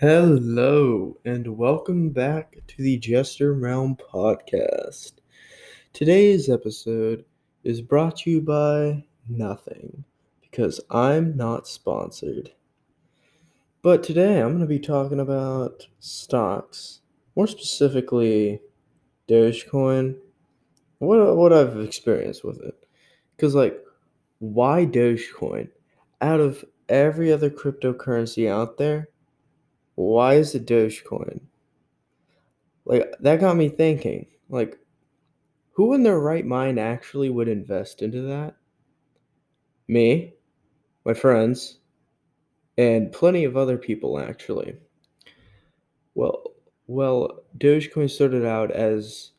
Hello, and welcome back to the Jester Realm podcast. Today's episode is brought to you by nothing because I'm not sponsored. But today I'm going to be talking about stocks, more specifically Dogecoin, what, what I've experienced with it. Because, like, why Dogecoin? Out of every other cryptocurrency out there, why is it Dogecoin? Like that got me thinking. Like, who in their right mind actually would invest into that? Me, my friends, and plenty of other people actually. Well, well, Dogecoin started out as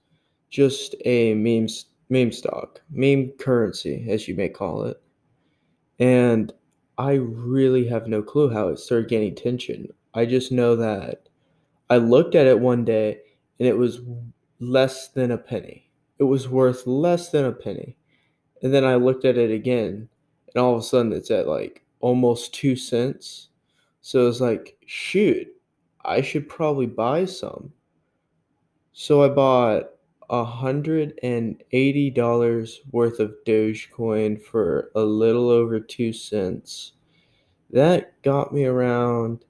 just a meme meme stock, meme currency, as you may call it, and I really have no clue how it started gaining attention. I just know that I looked at it one day and it was less than a penny. It was worth less than a penny. And then I looked at it again and all of a sudden it's at like almost two cents. So it's like, shoot, I should probably buy some. So I bought $180 worth of Dogecoin for a little over two cents. That got me around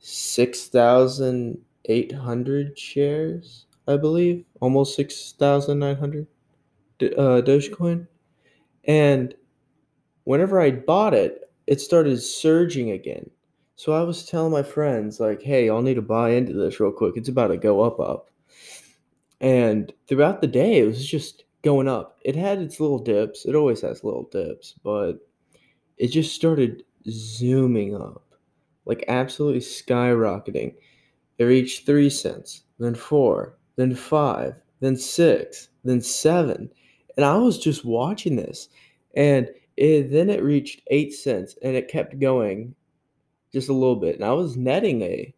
6,800 shares, I believe, almost 6,900 uh, Dogecoin. And whenever I bought it, it started surging again. So I was telling my friends, like, hey, y'all need to buy into this real quick. It's about to go up, up. And throughout the day, it was just going up. It had its little dips. It always has little dips, but it just started zooming up like absolutely skyrocketing. It reached three cents, then four, then five, then six, then seven. And I was just watching this. And it, then it reached eight cents and it kept going just a little bit. And I was netting a,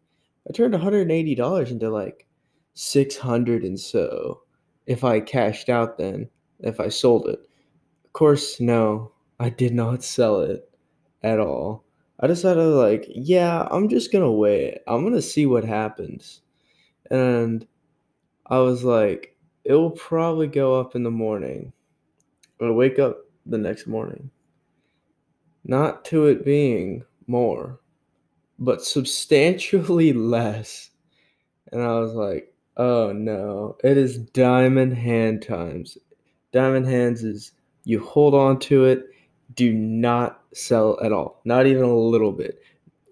I turned $180 into like 600 and so if I cashed out then, if I sold it. Of course, no, I did not sell it at all. I decided like, yeah, I'm just gonna wait. I'm gonna see what happens. And I was like, it will probably go up in the morning. I'll wake up the next morning. Not to it being more, but substantially less. And I was like, oh no, it is diamond hand times. Diamond hands is you hold on to it do not sell at all, not even a little bit.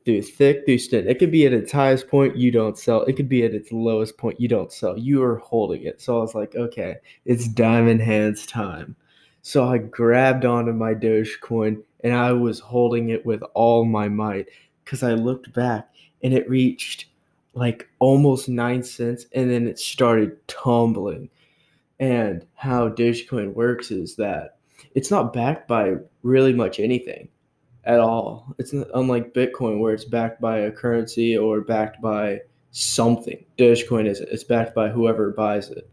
Through thick, through thin. It could be at its highest point, you don't sell. It could be at its lowest point, you don't sell. You are holding it. So I was like, okay, it's diamond hands time. So I grabbed onto my Dogecoin and I was holding it with all my might because I looked back and it reached like almost nine cents and then it started tumbling. And how Dogecoin works is that it's not backed by really much anything at all. It's not, unlike Bitcoin where it's backed by a currency or backed by something. Dogecoin is it's backed by whoever buys it.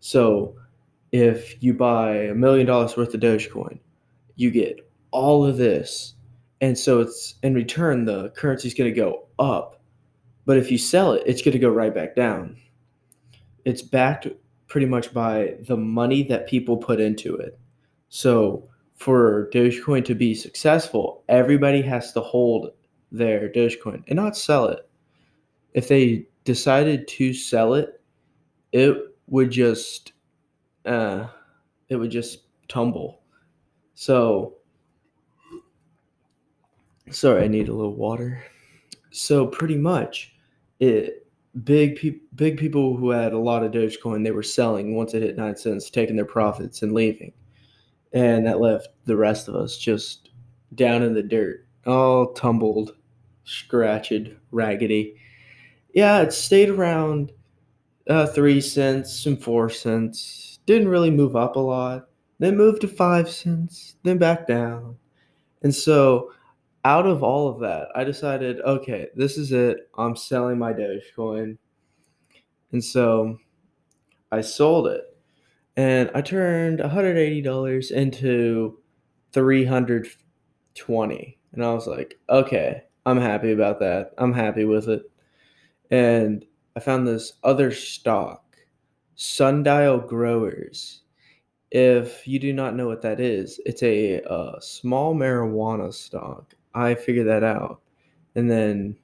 So if you buy a million dollars worth of Dogecoin, you get all of this. And so it's in return the currency is going to go up. But if you sell it, it's going to go right back down. It's backed pretty much by the money that people put into it. So for Dogecoin to be successful, everybody has to hold their Dogecoin and not sell it. If they decided to sell it, it would just uh, it would just tumble. So sorry, I need a little water. So pretty much, it big pe- big people who had a lot of Dogecoin, they were selling once it hit nine cents, taking their profits and leaving and that left the rest of us just down in the dirt, all tumbled, scratched, raggedy. Yeah, it stayed around uh, three cents and four cents. Didn't really move up a lot. Then moved to five cents, then back down. And so, out of all of that, I decided, okay, this is it. I'm selling my Dogecoin. And so, I sold it and I turned $180 into 320 and I was like, okay, I'm happy about that. I'm happy with it. and I found this other stock, Sundial Growers. If you do not know what that is, it's a uh, small marijuana stock. I figured that out, and then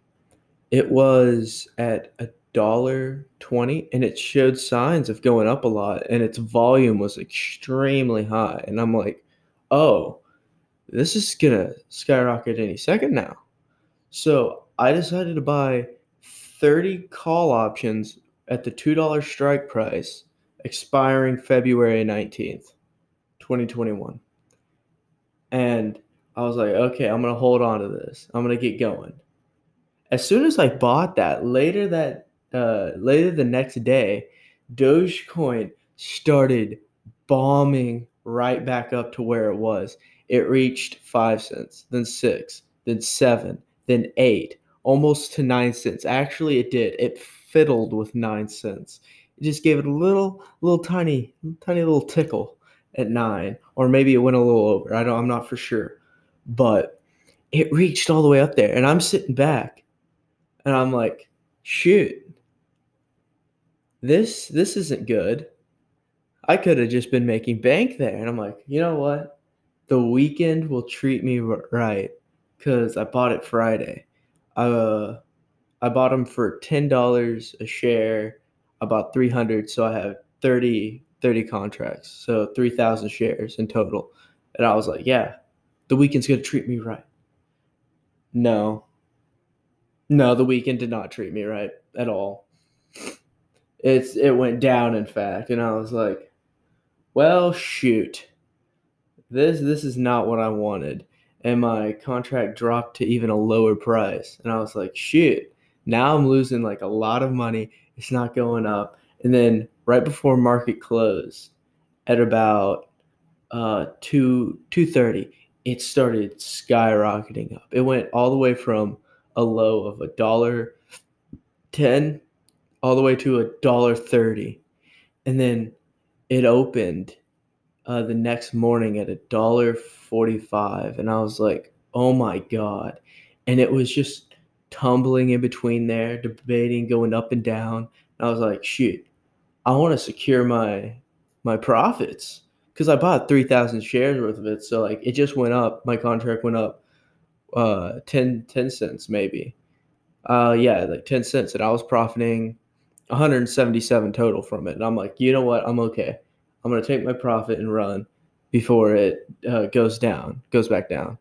it was at a dollar twenty, and it showed signs of going up a lot, and its volume was extremely high. And I'm like, oh, this is gonna skyrocket any second now. So I decided to buy 30 call options at the $2 strike price, expiring February 19th, 2021. And I was like, okay, I'm gonna hold on to this. I'm gonna get going. As soon as I bought that, later that uh, later the next day, Dogecoin started bombing right back up to where it was. It reached five cents, then six, then seven, then eight, almost to nine cents. Actually, it did. It fiddled with nine cents. It just gave it a little, little tiny, tiny little tickle at nine, or maybe it went a little over. I don't. I'm not for sure, but it reached all the way up there, and I'm sitting back, and I'm like, shoot, this this isn't good. I could have just been making bank there, and I'm like, you know what? The weekend will treat me right because I bought it Friday. Uh, I bought them for ten dollars a share. Three hundred, so I have 30, 30 contracts, so three thousand shares in total. And I was like, yeah, the weekend's gonna treat me right. No, no, the weekend did not treat me right at all. It's it went down, in fact, and I was like, well, shoot, this this is not what I wanted and my contract dropped to even a lower price. And I was like, shit, now I'm losing like a lot of money. It's not going up. And then right before market close at about uh 2 230, it started skyrocketing up. It went all the way from a low of a dollar 10 all the way to a dollar 30. And then it opened uh, the next morning at a dollar 45 and i was like oh my god. And it was just tumbling in between there debating going up and down. And i was like shoot i want to secure my my profits. Because i bought 3000 shares worth of it. So like it just went up. My contract went up uh 10 10 cents maybe. Uh yeah like 10 cents. And i was profiting 177 total from it and i'm like you know what i'm okay I'm going to take my profit and run before it uh, goes down, goes back down.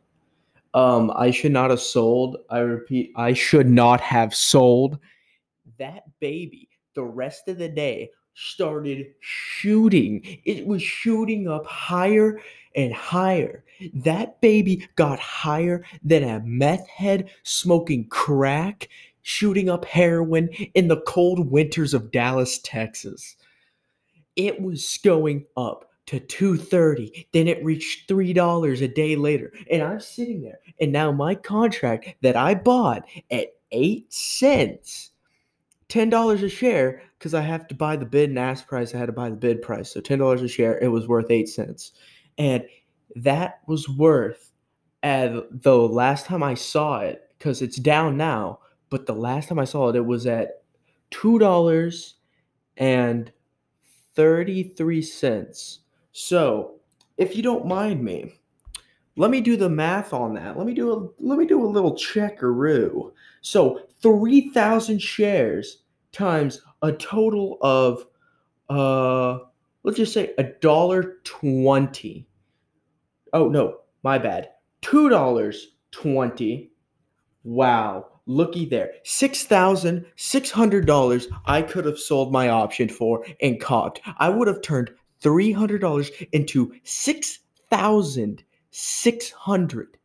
Um, I should not have sold. I repeat, I should not have sold that baby. The rest of the day started shooting. It was shooting up higher and higher. That baby got higher than a meth head smoking crack, shooting up heroin in the cold winters of Dallas, Texas. It was going up to 230 then it reached $3 a day later and i'm sitting there and now my contract that i bought at 8 cents $10 a share because i have to buy the bid and ask price i had to buy the bid price so $10 a share it was worth 8 cents. And that was worth at the last time i saw it because it's down now but the last time i saw it it was at $2 and 33 cents. So, if you don't mind me, let me do the math on that. Let me do a let me do a little checkaroo. So, 3000 shares times a total of uh let's just say a dollar 20. Oh no, my bad. $2.20. Wow looky there. $6,600 I could have sold my option for and copped. I would have turned $300 into 6,600.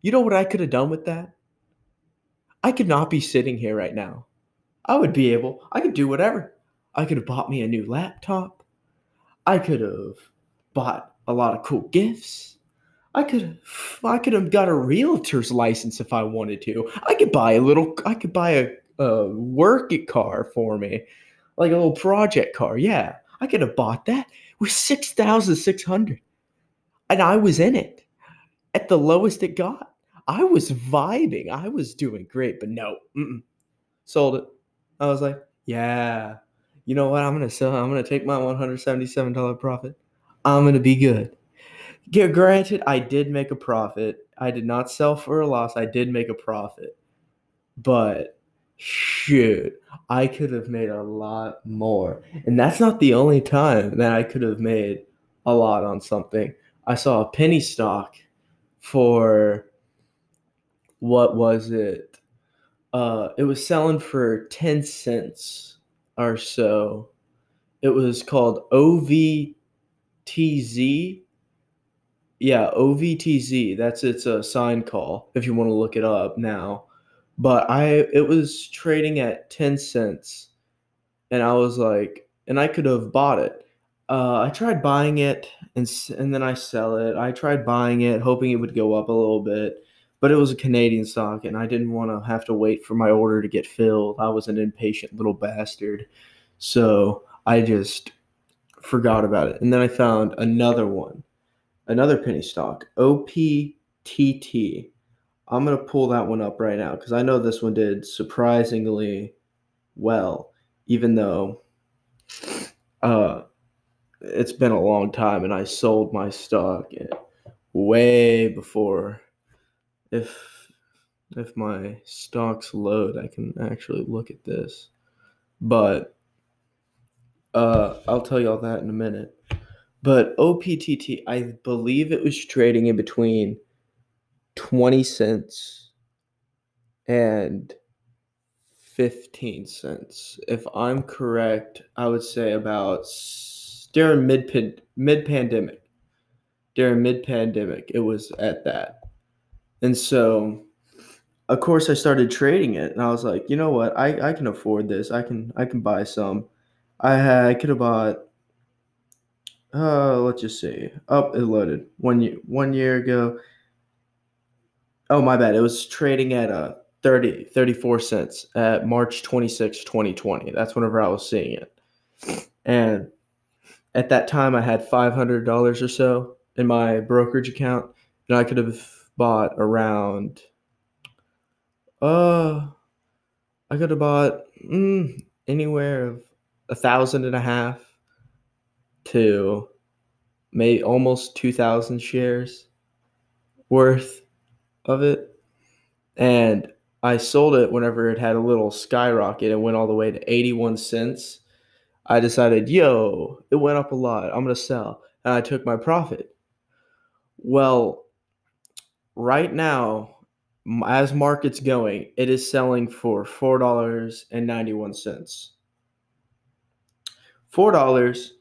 You know what I could have done with that? I could not be sitting here right now. I would be able, I could do whatever. I could have bought me a new laptop. I could have bought a lot of cool gifts. I could I could have got a realtor's license if I wanted to. I could buy a little I could buy a, a work car for me. Like a little project car. Yeah. I could have bought that with 6600. And I was in it at the lowest it got. I was vibing. I was doing great, but no. Mm-mm. Sold it. I was like, yeah, you know what? I'm gonna sell. I'm gonna take my $177 profit. I'm gonna be good. Yeah, granted, I did make a profit. I did not sell for a loss. I did make a profit, but shoot, I could have made a lot more. And that's not the only time that I could have made a lot on something. I saw a penny stock for what was it? Uh, it was selling for 10 cents or so. It was called OVTZ. Yeah, OVTZ. That's its a sign call if you want to look it up now. But I it was trading at 10 cents and I was like and I could have bought it. Uh, I tried buying it and and then I sell it. I tried buying it hoping it would go up a little bit but it was a Canadian stock, and I didn't want to have to wait for my order to get filled. I was an impatient little bastard. So I just forgot about it. And then I found another one, another penny stock, OPTT. I'm going to pull that one up right now because I know this one did surprisingly well, even though uh, it's been a long time and I sold my stock way before if if my stocks load, I can actually look at this. But uh, I'll tell you all that in a minute. But OPTT, I believe it was trading in between 20 cents and 15 cents. If I'm correct, I would say about during mid mid pandemic. During mid pandemic, it was at that. And so, of course, I started trading it, and I was like, you know what, I, I can afford this. I can I can buy some. I I could have bought. Uh, let's just see. Oh, it loaded one year one year ago. Oh my bad. It was trading at uh 30, 34 cents at March 26, 2020. That's whenever I was seeing it. And at that time I had $500 or so in my brokerage account and I could have bought around uh I could have bought mm, anywhere of a thousand and a half to maybe almost two thousand shares worth of it. And I sold it whenever it had a little skyrocket and went all the way to 81 cents. I decided, yo, it went up a lot. I'm going to sell. And I took my profit. Well, right now, as market's going, it is selling for four dollars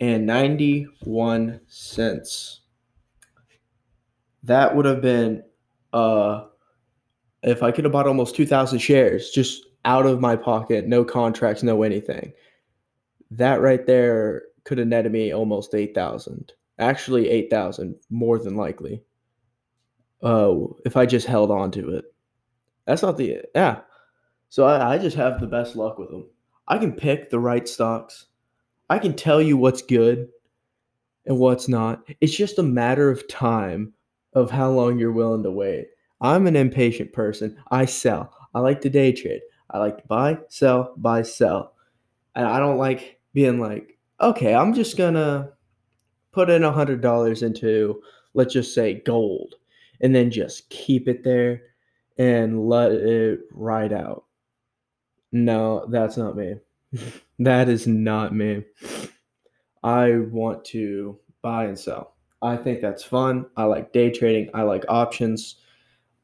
and ninety one cents. That would have been uh if I could have bought almost two thousand shares just out of my pocket, no contracts, no anything. That right there could have netted me almost eight thousand. Actually, eight thousand, more than likely uh, if I just held on to it. That's not the yeah. So I, I just have the best luck with them. I can pick the right stocks. I can tell you what's good and what's not. It's just a matter of time of how long you're willing to wait. I'm an impatient person. I sell. I like to day trade. I like to buy, sell, buy, sell. And I don't like being like, okay, I'm just gonna put in a hundred dollars into let's just say gold and then just keep it there and let it ride out. No, that's not me. That is not me. I want to buy and sell. I think that's fun. I like day trading. I like options.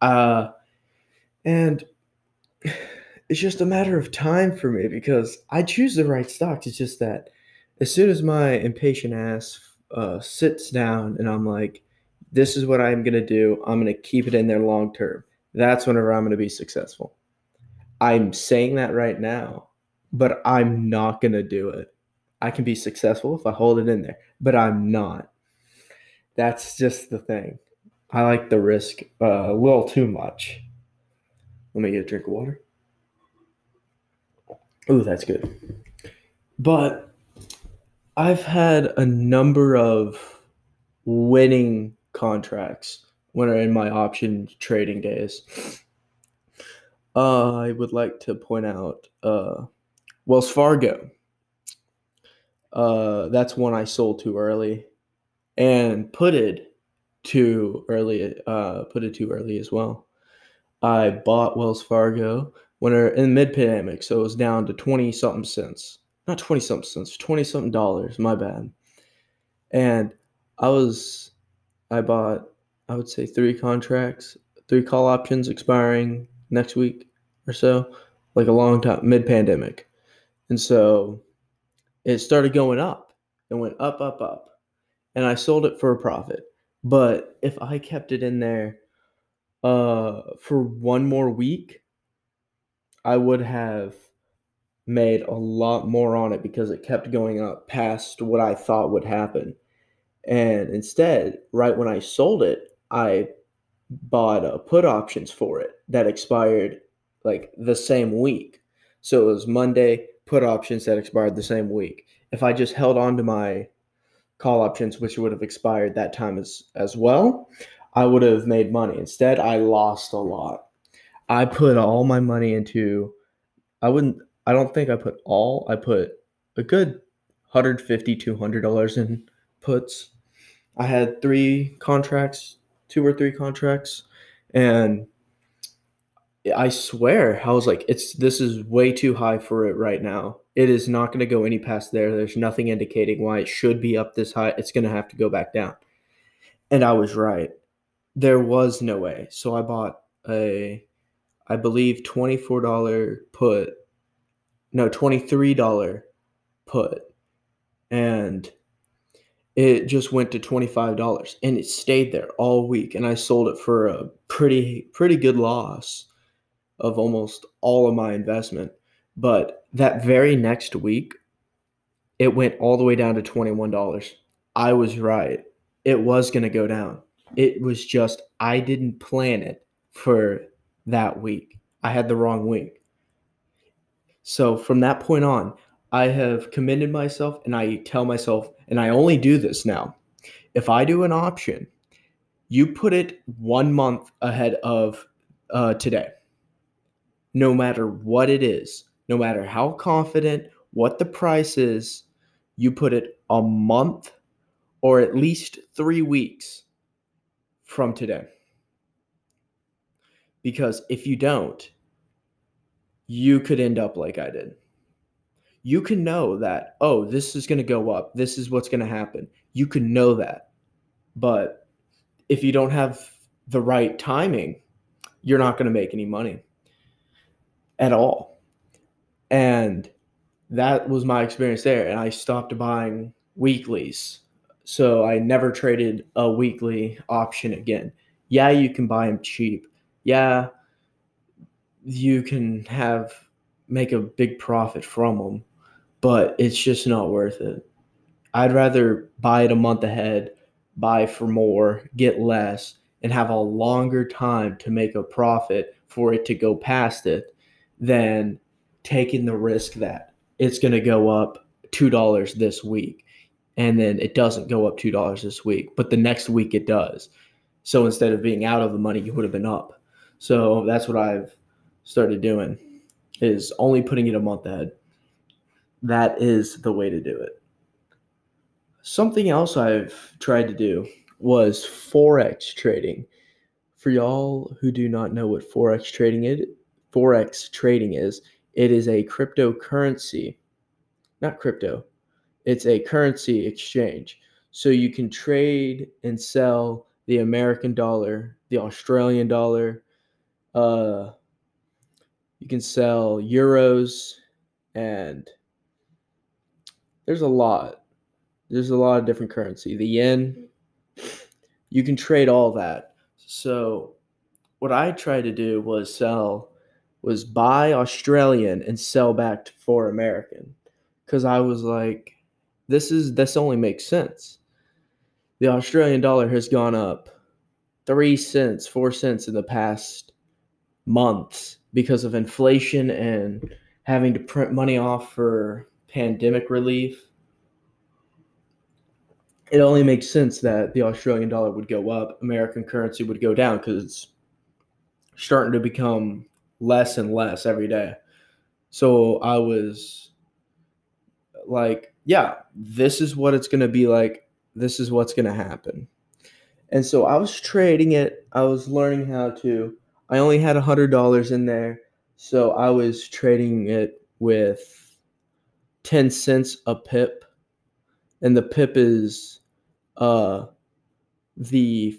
Uh, and it's just a matter of time for me because I choose the right stocks. It's just that as soon as my impatient ass uh, sits down and I'm like, this is what I'm going to do. I'm going to keep it in there long term. That's whenever I'm going to be successful. I'm saying that right now, but I'm not going to do it. I can be successful if I hold it in there, but I'm not. That's just the thing. I like the risk uh, a little too much. Let me get a drink of water. Ooh, that's good. But I've had a number of winning contracts when are in my option trading days. Uh, I would like to point out uh, Wells Fargo. Uh, that's one I sold too early, and put it too early. Uh, put it too early as well. I bought Wells Fargo when they're in mid pandemic, so it was down to twenty something cents. Not twenty something cents, twenty something dollars. My bad. And I was, I bought, I would say three contracts, three call options expiring next week or so, like a long time, mid pandemic. And so it started going up. It went up, up, up. And I sold it for a profit. But if I kept it in there uh, for one more week, I would have made a lot more on it because it kept going up past what I thought would happen. And instead, right when I sold it, I bought uh, put options for it that expired like the same week. So it was Monday put options that expired the same week. If I just held on to my call options, which would have expired that time as as well, I would have made money. Instead, I lost a lot. I put all my money into I wouldn't I don't think I put all. I put a good 150 200 dollars in puts. I had three contracts, two or three contracts, and I swear I was like, it's this is way too high for it right now. It is not going to go any past there. There's nothing indicating why it should be up this high. It's going to have to go back down. And I was right. There was no way. So I bought a, I believe, $24 put, no, $23 put. And it just went to $25 and it stayed there all week. And I sold it for a pretty, pretty good loss of almost all of my investment. But that very next week, it went all the way down to $21. I was right. It was going to go down. It was just, I didn't plan it for that week. I had the wrong week. So from that point on, I have commended myself and I tell myself, and I only do this now. If I do an option, you put it one month ahead of uh, today no matter what it is, no matter how confident, what the price is, you put it a month or at least three weeks from today. Because if you don't, you could end up like I did. You can know that, oh, this is going to go up. This is what's going to happen. You can know that. But if you don't have the right timing, you're not going to make any money at all. And that was my experience there. And I stopped buying weeklies. So I never traded a weekly option again. Yeah, you can buy them cheap. Yeah, you can have make a big profit from them, but it's just not worth it. I'd rather buy it a month ahead, buy for more, get less, and have a longer time to make a profit for it to go past it than taking the risk that it's going to go up $2 this week and then it doesn't go up $2 this week, but the next week it does. So instead of being out of the money, you would have been up. So that's what I've started doing is only putting it a month ahead. That is the way to do it. Something else I've tried to do was forex trading. For y'all who do not know what forex trading is, forex trading is it is a cryptocurrency not crypto it's a currency exchange. So you can trade and sell the american dollar the australian dollar uh, you can sell euros and there's a lot there's a lot of different currency. The yen you can trade all that. So what i tried to do was sell was buy Australian and sell back to for American. Cause I was like, this is this only makes sense. The Australian dollar has gone up three cents, four cents in the past months because of inflation and having to print money off for pandemic relief. It only makes sense that the Australian dollar would go up, American currency would go down because it's starting to become less and less every day. So I was like, yeah, this is what it's going to be like. This is what's going to happen. And so I was trading it. I was learning how to. I only had a $100 in there. So I was trading it with 10 cents a pip. And the pip is uh the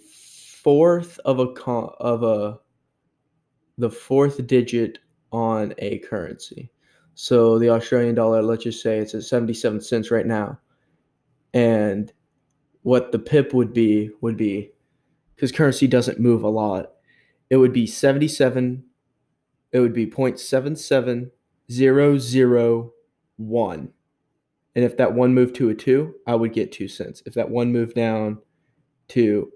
fourth of a con- of a the fourth digit on a currency. So the Australian dollar, let's just say it's at 77 cents right now. And what the pip would be would be because currency doesn't move a lot. It would be 77 it would be 0.77001. And if that one moved to a 2, I would get 2 cents. If that one moved down to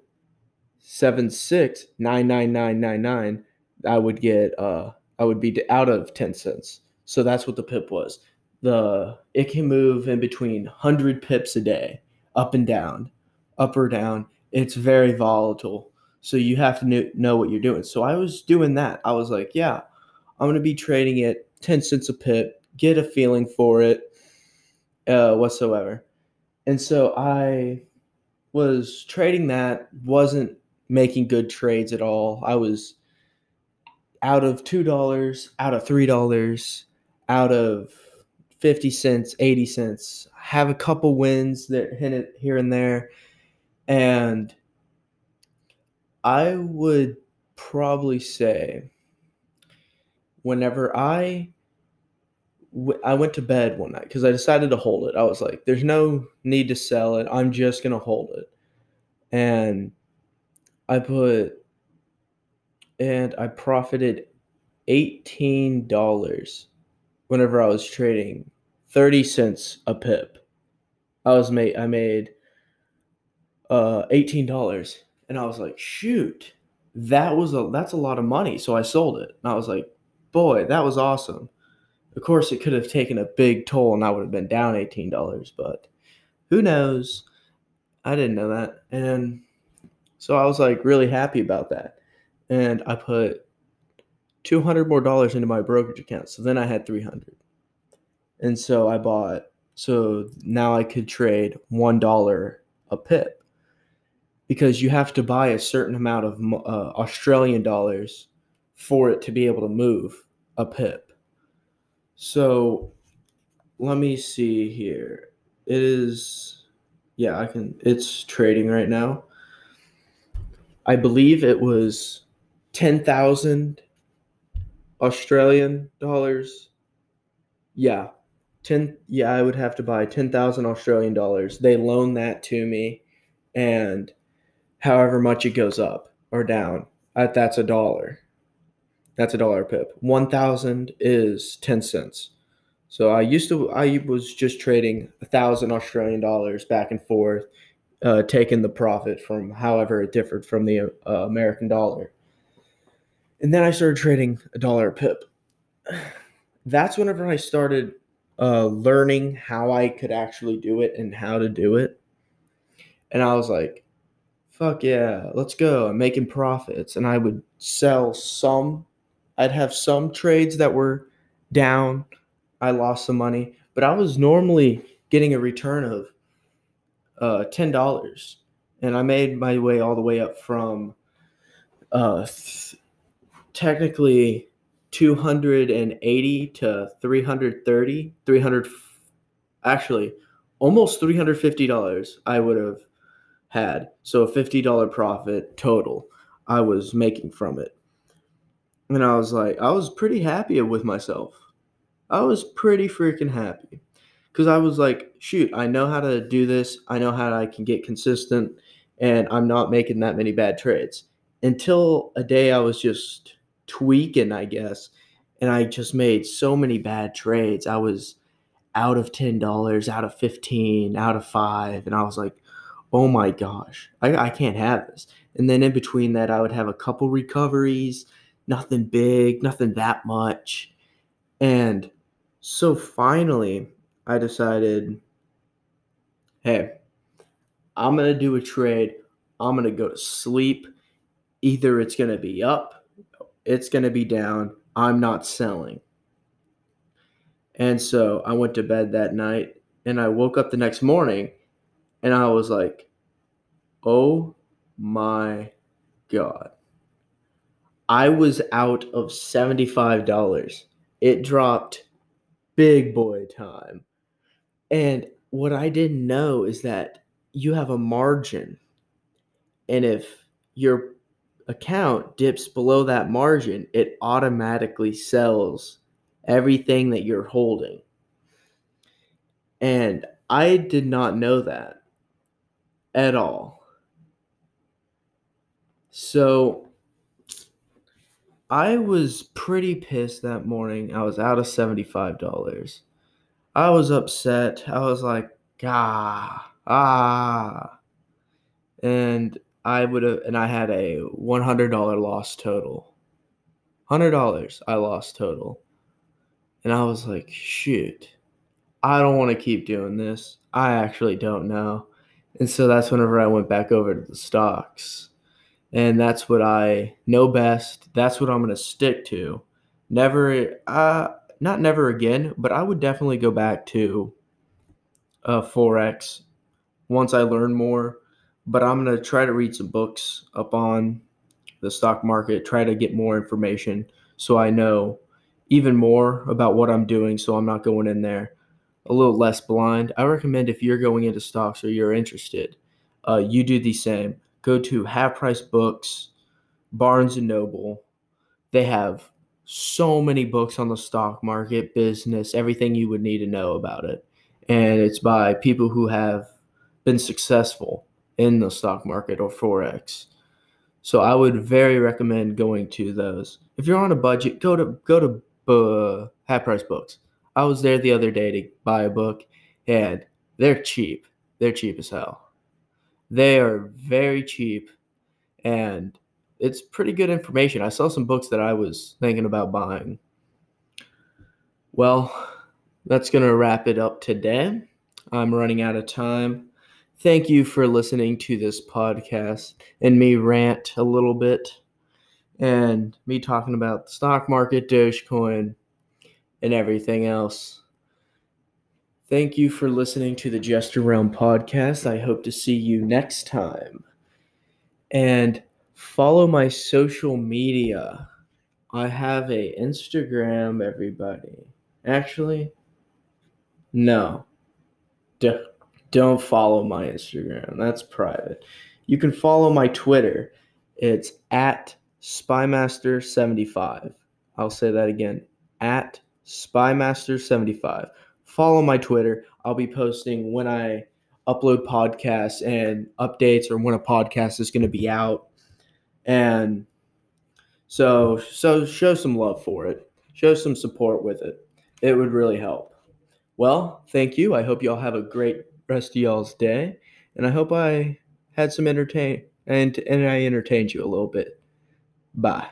76.99999, I would get uh I would be out of 10 cents. So that's what the pip was. The it can move in between 100 pips a day, up and down, up or down. It's very volatile. So you have to know what you're doing. So I was doing that. I was like, yeah, I'm going to be trading it 10 cents a pip, get a feeling for it uh, whatsoever. And so I was trading that, wasn't making good trades at all. I was out of $2, out of $3, out of 50 cents, 80 cents. Have a couple wins that here and there. And I would probably say whenever I I went to bed one night because I decided to hold it. I was like, there's no need to sell it. I'm just going to hold it. And I put, and I profited $18 whenever I was trading 30 cents a pip. I was made, I made uh, $18. And I was like, shoot, that was a, that's a lot of money. So I sold it. And I was like, boy, that was awesome. Of course, it could have taken a big toll and I would have been down $18, but who knows? I didn't know that. And so I was like really happy about that. And I put 200 more dollars into my brokerage account. So then I had 300. And so I bought, so now I could trade $1 a pip because you have to buy a certain amount of uh, Australian dollars for it to be able to move a pip. So let me see here. It is, yeah, I can, it's trading right now. I believe it was 10,000 Australian dollars. Yeah. 10 yeah, I would have to buy 10,000 Australian dollars. They loan that to me and however much it goes up or down, that's a dollar. That's a dollar pip. 1000 is 10 cents. So I used to I was just trading a thousand Australian dollars back and forth, uh, taking the profit from however it differed from the uh, American dollar. And then I started trading a dollar a pip. That's whenever I started uh, learning how I could actually do it and how to do it. And I was like, fuck yeah, let's go. I'm making profits. And I would sell some I'd have some trades that were down. I lost some money, but I was normally getting a return of uh, ten dollars, and I made my way all the way up from uh, technically 280 to 330 300 actually almost $350 i would have had so a $50 profit total i was making from it and I was like, I was pretty happy with myself. I was pretty freaking happy. Because I was like, shoot, I know how to do this. I know how I can get consistent. And I'm not making that many bad trades. Until a day I was just tweaking, I guess. And I just made so many bad trades. I was out of $10, out of 15, out of five. And I was like, oh my gosh, I, I can't have this. And then in between that, I would have a couple recoveries nothing big, nothing that much. And so finally, I decided hey, I'm to do a trade. I'm to go to sleep. Either it's to be up, it's going to be down. I'm not selling. And so I went to bed that night and I woke up the next morning and I was like, oh my God. I was out of $75. It dropped big boy time. And what I didn't know is that you have a margin. And if your account dips below that margin, it automatically sells everything that you're holding. And I did not know that at all. So I was pretty pissed that morning. I was out of $75. I was upset. I was like, ah, ah. And I would have, and I had a $100 loss total. $100 I lost total. And I was like, shoot, I don't want to keep doing this. I actually don't know. And so that's whenever I went back over to the stocks. And that's what I know best. That's what I'm going to stick to. Never, uh, not never again, but I would definitely go back to uh, Forex once I learn more. But I'm going to try to read some books up on the stock market, try to get more information so I know even more about what I'm doing so I'm not going in there a little less blind. I recommend if you're going into stocks or you're interested, uh, you do the same. Go to Half Price Books, Barnes and Noble. They have so many books on the stock market, business, everything you would need to know about it. And it's by people who have been successful in the stock market or Forex. So I would very recommend going to those. If you're on a budget, go to go to uh, half price books. I was there the other day to buy a book, and they're cheap. They're cheap as hell. They are very cheap, and it's pretty good information. I saw some books that I was thinking about buying. Well, that's going to wrap it up today. I'm running out of time. Thank you for listening to this podcast and me rant a little bit and me talking about the stock market, Dogecoin, and everything else. Thank you for listening to the Jester Realm podcast. I hope to see you next time. And follow my social media. I have a Instagram, everybody. Actually, no. D- don't follow my Instagram. That's private. You can follow my Twitter. It's at Spymaster75. I'll say that again at Spymaster75. Follow my Twitter. I'll be posting when I upload podcasts and updates or when a podcast is going to be out. And so so show some love for it. Show some support with it. It would really help. Well, thank you. I hope y'all have a great rest of y'all's day. And I hope I had some entertain and and I entertained you a little bit. Bye.